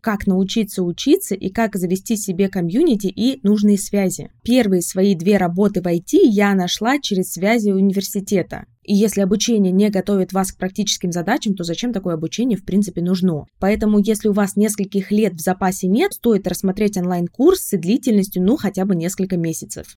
как научиться учиться и как завести себе комьюнити и нужные связи. Первые свои две работы в IT я нашла через связи университета. И если обучение не готовит вас к практическим задачам, то зачем такое обучение в принципе нужно? Поэтому, если у вас нескольких лет в запасе нет, стоит рассмотреть онлайн-курс с длительностью ну хотя бы несколько месяцев.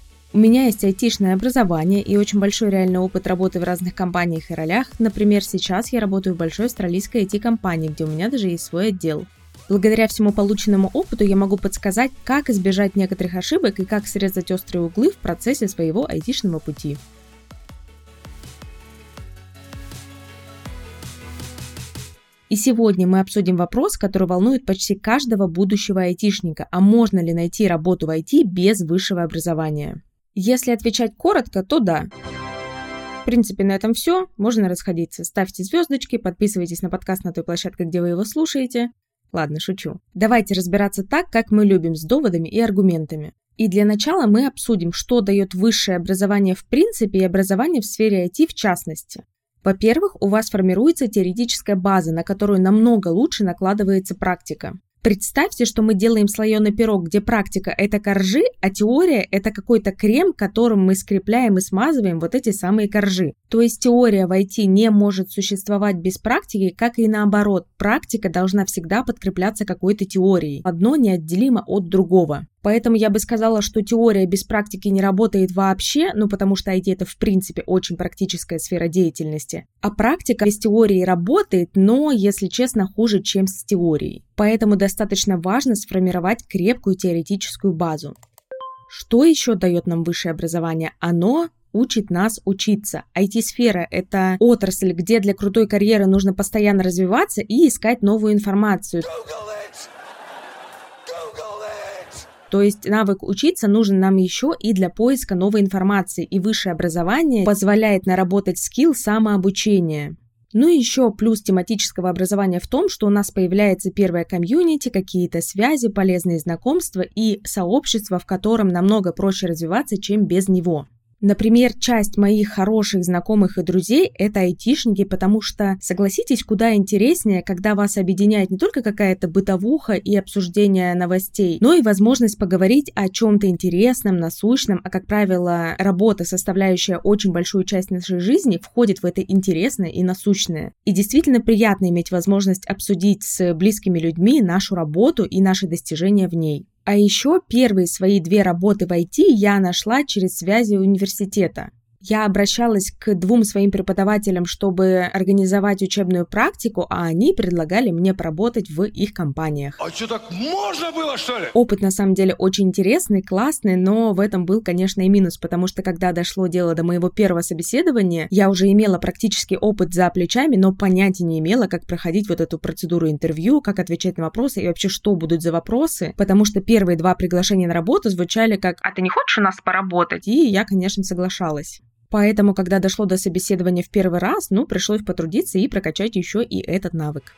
У меня есть айтишное образование и очень большой реальный опыт работы в разных компаниях и ролях. Например, сейчас я работаю в большой австралийской IT-компании, где у меня даже есть свой отдел. Благодаря всему полученному опыту я могу подсказать, как избежать некоторых ошибок и как срезать острые углы в процессе своего айтишного пути. И сегодня мы обсудим вопрос, который волнует почти каждого будущего айтишника. А можно ли найти работу в IT без высшего образования? Если отвечать коротко, то да. В принципе, на этом все. Можно расходиться. Ставьте звездочки, подписывайтесь на подкаст на той площадке, где вы его слушаете. Ладно, шучу. Давайте разбираться так, как мы любим, с доводами и аргументами. И для начала мы обсудим, что дает высшее образование в принципе и образование в сфере IT в частности. Во-первых, у вас формируется теоретическая база, на которую намного лучше накладывается практика. Представьте, что мы делаем слоеный пирог, где практика – это коржи, а теория – это какой-то крем, которым мы скрепляем и смазываем вот эти самые коржи. То есть теория в IT не может существовать без практики, как и наоборот. Практика должна всегда подкрепляться какой-то теорией. Одно неотделимо от другого. Поэтому я бы сказала, что теория без практики не работает вообще, ну потому что IT это в принципе очень практическая сфера деятельности. А практика без теории работает, но, если честно, хуже, чем с теорией. Поэтому достаточно важно сформировать крепкую теоретическую базу. Что еще дает нам высшее образование? Оно учит нас учиться. IT-сфера – это отрасль, где для крутой карьеры нужно постоянно развиваться и искать новую информацию. То есть навык учиться нужен нам еще и для поиска новой информации, и высшее образование позволяет наработать скилл самообучения. Ну и еще плюс тематического образования в том, что у нас появляется первая комьюнити, какие-то связи, полезные знакомства и сообщество, в котором намного проще развиваться, чем без него. Например, часть моих хороших знакомых и друзей – это айтишники, потому что, согласитесь, куда интереснее, когда вас объединяет не только какая-то бытовуха и обсуждение новостей, но и возможность поговорить о чем-то интересном, насущном, а, как правило, работа, составляющая очень большую часть нашей жизни, входит в это интересное и насущное. И действительно приятно иметь возможность обсудить с близкими людьми нашу работу и наши достижения в ней. А еще первые свои две работы в IT я нашла через связи университета. Я обращалась к двум своим преподавателям, чтобы организовать учебную практику, а они предлагали мне поработать в их компаниях. А что, так можно было, что ли? Опыт, на самом деле, очень интересный, классный, но в этом был, конечно, и минус, потому что, когда дошло дело до моего первого собеседования, я уже имела практический опыт за плечами, но понятия не имела, как проходить вот эту процедуру интервью, как отвечать на вопросы и вообще, что будут за вопросы, потому что первые два приглашения на работу звучали как «А ты не хочешь у нас поработать?» И я, конечно, соглашалась. Поэтому, когда дошло до собеседования в первый раз, ну, пришлось потрудиться и прокачать еще и этот навык.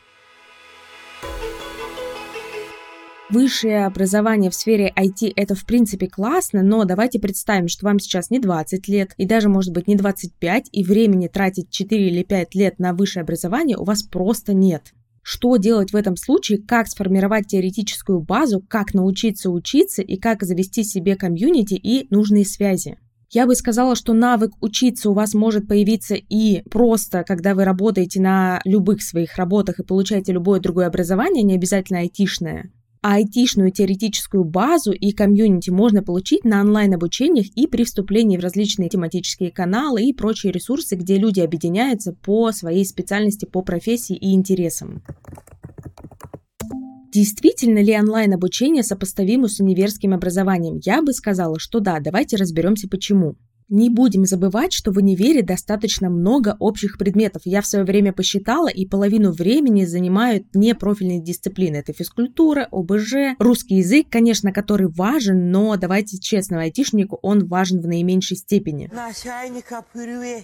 Высшее образование в сфере IT это в принципе классно, но давайте представим, что вам сейчас не 20 лет и даже может быть не 25, и времени тратить 4 или 5 лет на высшее образование у вас просто нет. Что делать в этом случае, как сформировать теоретическую базу, как научиться учиться и как завести себе комьюнити и нужные связи. Я бы сказала, что навык учиться у вас может появиться и просто, когда вы работаете на любых своих работах и получаете любое другое образование, не обязательно айтишное. А айтишную теоретическую базу и комьюнити можно получить на онлайн-обучениях и при вступлении в различные тематические каналы и прочие ресурсы, где люди объединяются по своей специальности, по профессии и интересам. Действительно ли онлайн-обучение сопоставимо с универским образованием? Я бы сказала, что да, давайте разберемся почему. Не будем забывать, что в универе достаточно много общих предметов. Я в свое время посчитала, и половину времени занимают непрофильные дисциплины. Это физкультура, ОБЖ, русский язык, конечно, который важен, но давайте честно, айтишнику он важен в наименьшей степени.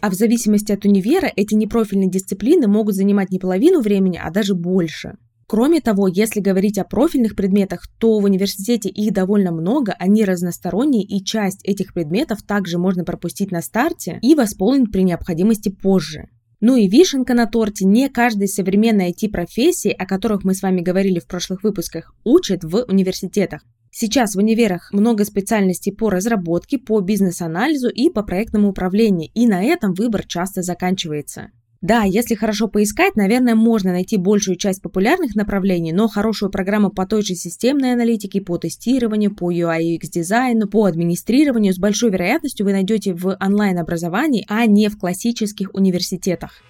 А в зависимости от универа эти непрофильные дисциплины могут занимать не половину времени, а даже больше. Кроме того, если говорить о профильных предметах, то в университете их довольно много, они разносторонние, и часть этих предметов также можно пропустить на старте и восполнить при необходимости позже. Ну и вишенка на торте, не каждой современной IT-профессии, о которых мы с вами говорили в прошлых выпусках, учат в университетах. Сейчас в универах много специальностей по разработке, по бизнес-анализу и по проектному управлению, и на этом выбор часто заканчивается. Да, если хорошо поискать, наверное, можно найти большую часть популярных направлений, но хорошую программу по той же системной аналитике, по тестированию, по UI UX дизайну, по администрированию с большой вероятностью вы найдете в онлайн-образовании, а не в классических университетах.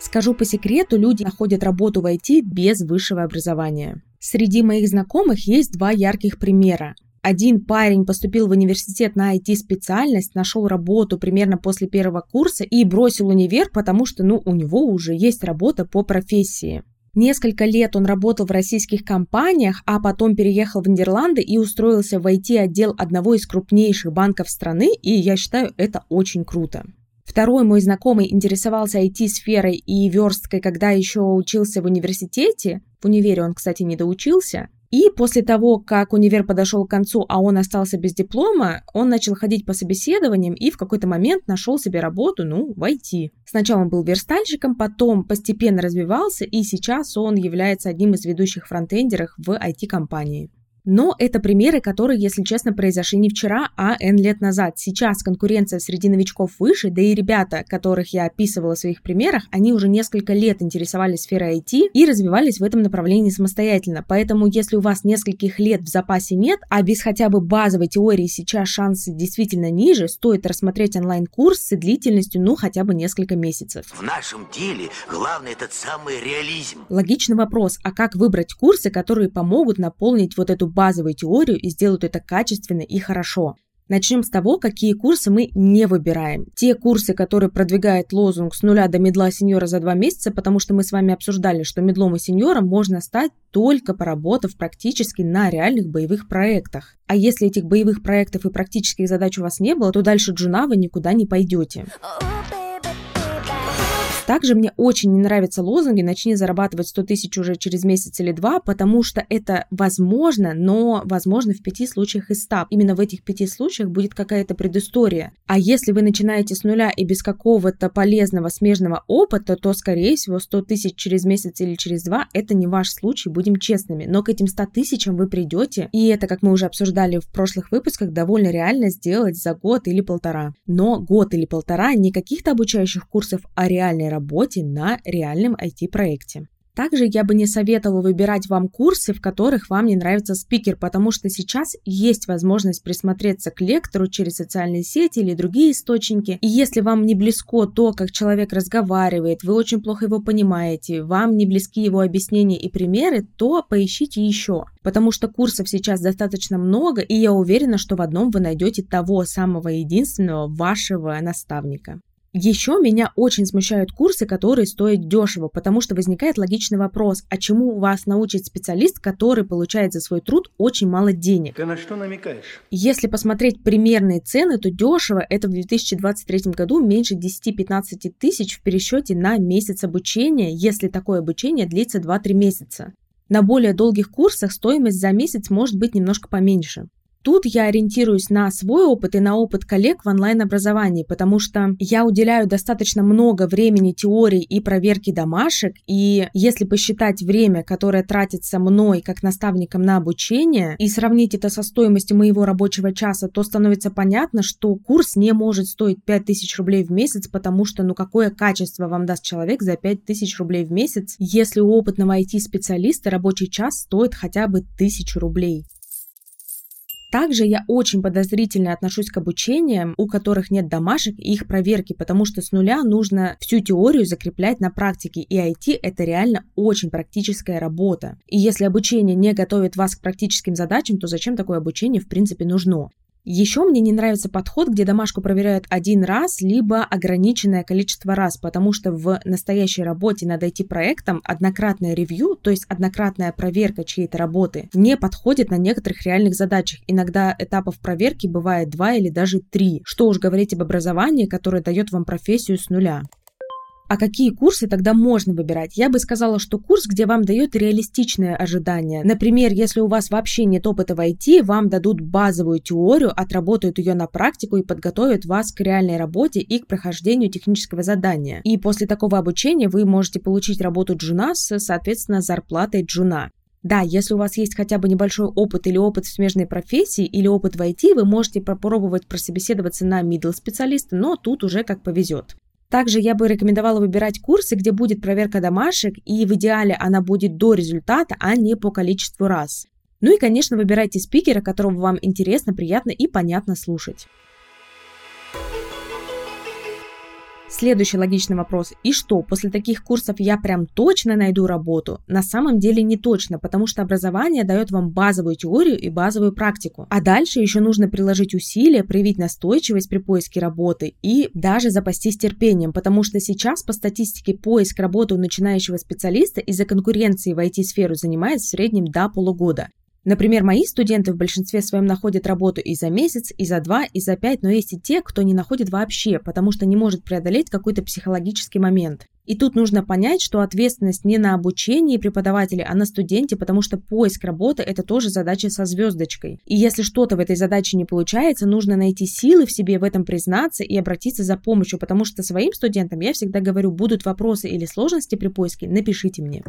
Скажу по секрету, люди находят работу в IT без высшего образования. Среди моих знакомых есть два ярких примера. Один парень поступил в университет на IT-специальность, нашел работу примерно после первого курса и бросил универ, потому что, ну, у него уже есть работа по профессии. Несколько лет он работал в российских компаниях, а потом переехал в Нидерланды и устроился в IT-отдел одного из крупнейших банков страны, и я считаю, это очень круто. Второй мой знакомый интересовался IT-сферой и версткой, когда еще учился в университете. В универе он, кстати, не доучился. И после того, как универ подошел к концу, а он остался без диплома, он начал ходить по собеседованиям и в какой-то момент нашел себе работу, ну, в IT. Сначала он был верстальщиком, потом постепенно развивался, и сейчас он является одним из ведущих фронтендеров в IT-компании. Но это примеры, которые, если честно, произошли не вчера, а N лет назад. Сейчас конкуренция среди новичков выше, да и ребята, которых я описывала в своих примерах, они уже несколько лет интересовались сферой IT и развивались в этом направлении самостоятельно. Поэтому, если у вас нескольких лет в запасе нет, а без хотя бы базовой теории сейчас шансы действительно ниже, стоит рассмотреть онлайн-курсы длительностью, ну, хотя бы несколько месяцев. В нашем деле главное этот самый реализм. Логичный вопрос, а как выбрать курсы, которые помогут наполнить вот эту базовую теорию и сделают это качественно и хорошо. Начнем с того, какие курсы мы не выбираем. Те курсы, которые продвигают лозунг с нуля до медла сеньора за два месяца, потому что мы с вами обсуждали, что медлом и сеньором можно стать только поработав практически на реальных боевых проектах. А если этих боевых проектов и практических задач у вас не было, то дальше джуна вы никуда не пойдете. Также мне очень не нравятся лозунги «начни зарабатывать 100 тысяч уже через месяц или два», потому что это возможно, но возможно в пяти случаях из 100. Именно в этих пяти случаях будет какая-то предыстория. А если вы начинаете с нуля и без какого-то полезного смежного опыта, то, скорее всего, 100 тысяч через месяц или через два – это не ваш случай, будем честными. Но к этим 100 тысячам вы придете, и это, как мы уже обсуждали в прошлых выпусках, довольно реально сделать за год или полтора. Но год или полтора не каких-то обучающих курсов, а реальной работе на реальном IT-проекте. Также я бы не советовала выбирать вам курсы, в которых вам не нравится спикер, потому что сейчас есть возможность присмотреться к лектору через социальные сети или другие источники. И если вам не близко то, как человек разговаривает, вы очень плохо его понимаете, вам не близки его объяснения и примеры, то поищите еще. Потому что курсов сейчас достаточно много, и я уверена, что в одном вы найдете того самого единственного вашего наставника. Еще меня очень смущают курсы, которые стоят дешево, потому что возникает логичный вопрос, а чему вас научит специалист, который получает за свой труд очень мало денег? Ты на что намекаешь? Если посмотреть примерные цены, то дешево это в 2023 году меньше 10-15 тысяч в пересчете на месяц обучения, если такое обучение длится 2-3 месяца. На более долгих курсах стоимость за месяц может быть немножко поменьше. Тут я ориентируюсь на свой опыт и на опыт коллег в онлайн-образовании, потому что я уделяю достаточно много времени теории и проверки домашек, и если посчитать время, которое тратится мной как наставником на обучение, и сравнить это со стоимостью моего рабочего часа, то становится понятно, что курс не может стоить 5000 рублей в месяц, потому что ну какое качество вам даст человек за 5000 рублей в месяц, если у опытного IT-специалиста рабочий час стоит хотя бы 1000 рублей. Также я очень подозрительно отношусь к обучениям, у которых нет домашек и их проверки, потому что с нуля нужно всю теорию закреплять на практике, и IT это реально очень практическая работа. И если обучение не готовит вас к практическим задачам, то зачем такое обучение в принципе нужно? Еще мне не нравится подход, где домашку проверяют один раз, либо ограниченное количество раз, потому что в настоящей работе над IT-проектом однократное ревью, то есть однократная проверка чьей-то работы, не подходит на некоторых реальных задачах. Иногда этапов проверки бывает два или даже три. Что уж говорить об образовании, которое дает вам профессию с нуля. А какие курсы тогда можно выбирать? Я бы сказала, что курс, где вам дают реалистичные ожидания. Например, если у вас вообще нет опыта в IT, вам дадут базовую теорию, отработают ее на практику и подготовят вас к реальной работе и к прохождению технического задания. И после такого обучения вы можете получить работу джуна с, соответственно, зарплатой джуна. Да, если у вас есть хотя бы небольшой опыт или опыт в смежной профессии или опыт в IT, вы можете попробовать прособеседоваться на middle специалиста, но тут уже как повезет. Также я бы рекомендовала выбирать курсы, где будет проверка домашек, и в идеале она будет до результата, а не по количеству раз. Ну и, конечно, выбирайте спикера, которого вам интересно, приятно и понятно слушать. Следующий логичный вопрос. И что, после таких курсов я прям точно найду работу? На самом деле не точно, потому что образование дает вам базовую теорию и базовую практику. А дальше еще нужно приложить усилия, проявить настойчивость при поиске работы и даже запастись терпением, потому что сейчас по статистике поиск работы у начинающего специалиста из-за конкуренции в IT-сферу занимает в среднем до полугода. Например, мои студенты в большинстве своем находят работу и за месяц, и за два, и за пять, но есть и те, кто не находит вообще, потому что не может преодолеть какой-то психологический момент. И тут нужно понять, что ответственность не на обучении преподавателя, а на студенте, потому что поиск работы – это тоже задача со звездочкой. И если что-то в этой задаче не получается, нужно найти силы в себе в этом признаться и обратиться за помощью, потому что своим студентам я всегда говорю, будут вопросы или сложности при поиске, напишите мне.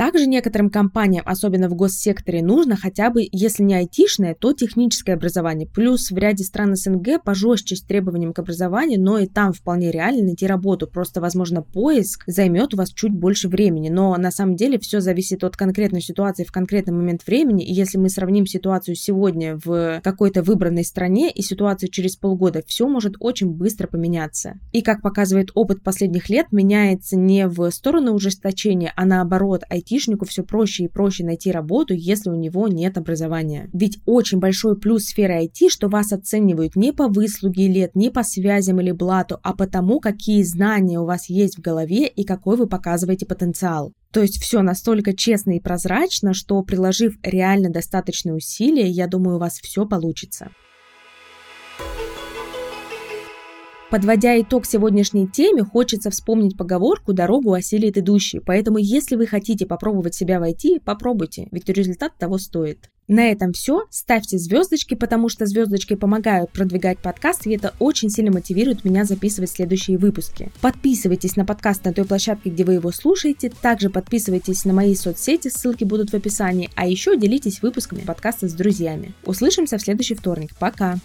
Также некоторым компаниям, особенно в госсекторе, нужно хотя бы, если не айтишное, то техническое образование. Плюс в ряде стран СНГ пожестче с требованием к образованию, но и там вполне реально найти работу. Просто, возможно, поиск займет у вас чуть больше времени. Но на самом деле все зависит от конкретной ситуации в конкретный момент времени. И если мы сравним ситуацию сегодня в какой-то выбранной стране и ситуацию через полгода, все может очень быстро поменяться. И как показывает опыт последних лет, меняется не в сторону ужесточения, а наоборот, IT айтишнику все проще и проще найти работу, если у него нет образования. Ведь очень большой плюс сферы IT, что вас оценивают не по выслуге лет, не по связям или блату, а по тому, какие знания у вас есть в голове и какой вы показываете потенциал. То есть все настолько честно и прозрачно, что приложив реально достаточные усилия, я думаю, у вас все получится. Подводя итог сегодняшней теме, хочется вспомнить поговорку «дорогу осилит идущий». Поэтому, если вы хотите попробовать себя войти, попробуйте, ведь результат того стоит. На этом все. Ставьте звездочки, потому что звездочки помогают продвигать подкаст, и это очень сильно мотивирует меня записывать следующие выпуски. Подписывайтесь на подкаст на той площадке, где вы его слушаете. Также подписывайтесь на мои соцсети, ссылки будут в описании. А еще делитесь выпусками подкаста с друзьями. Услышимся в следующий вторник. Пока!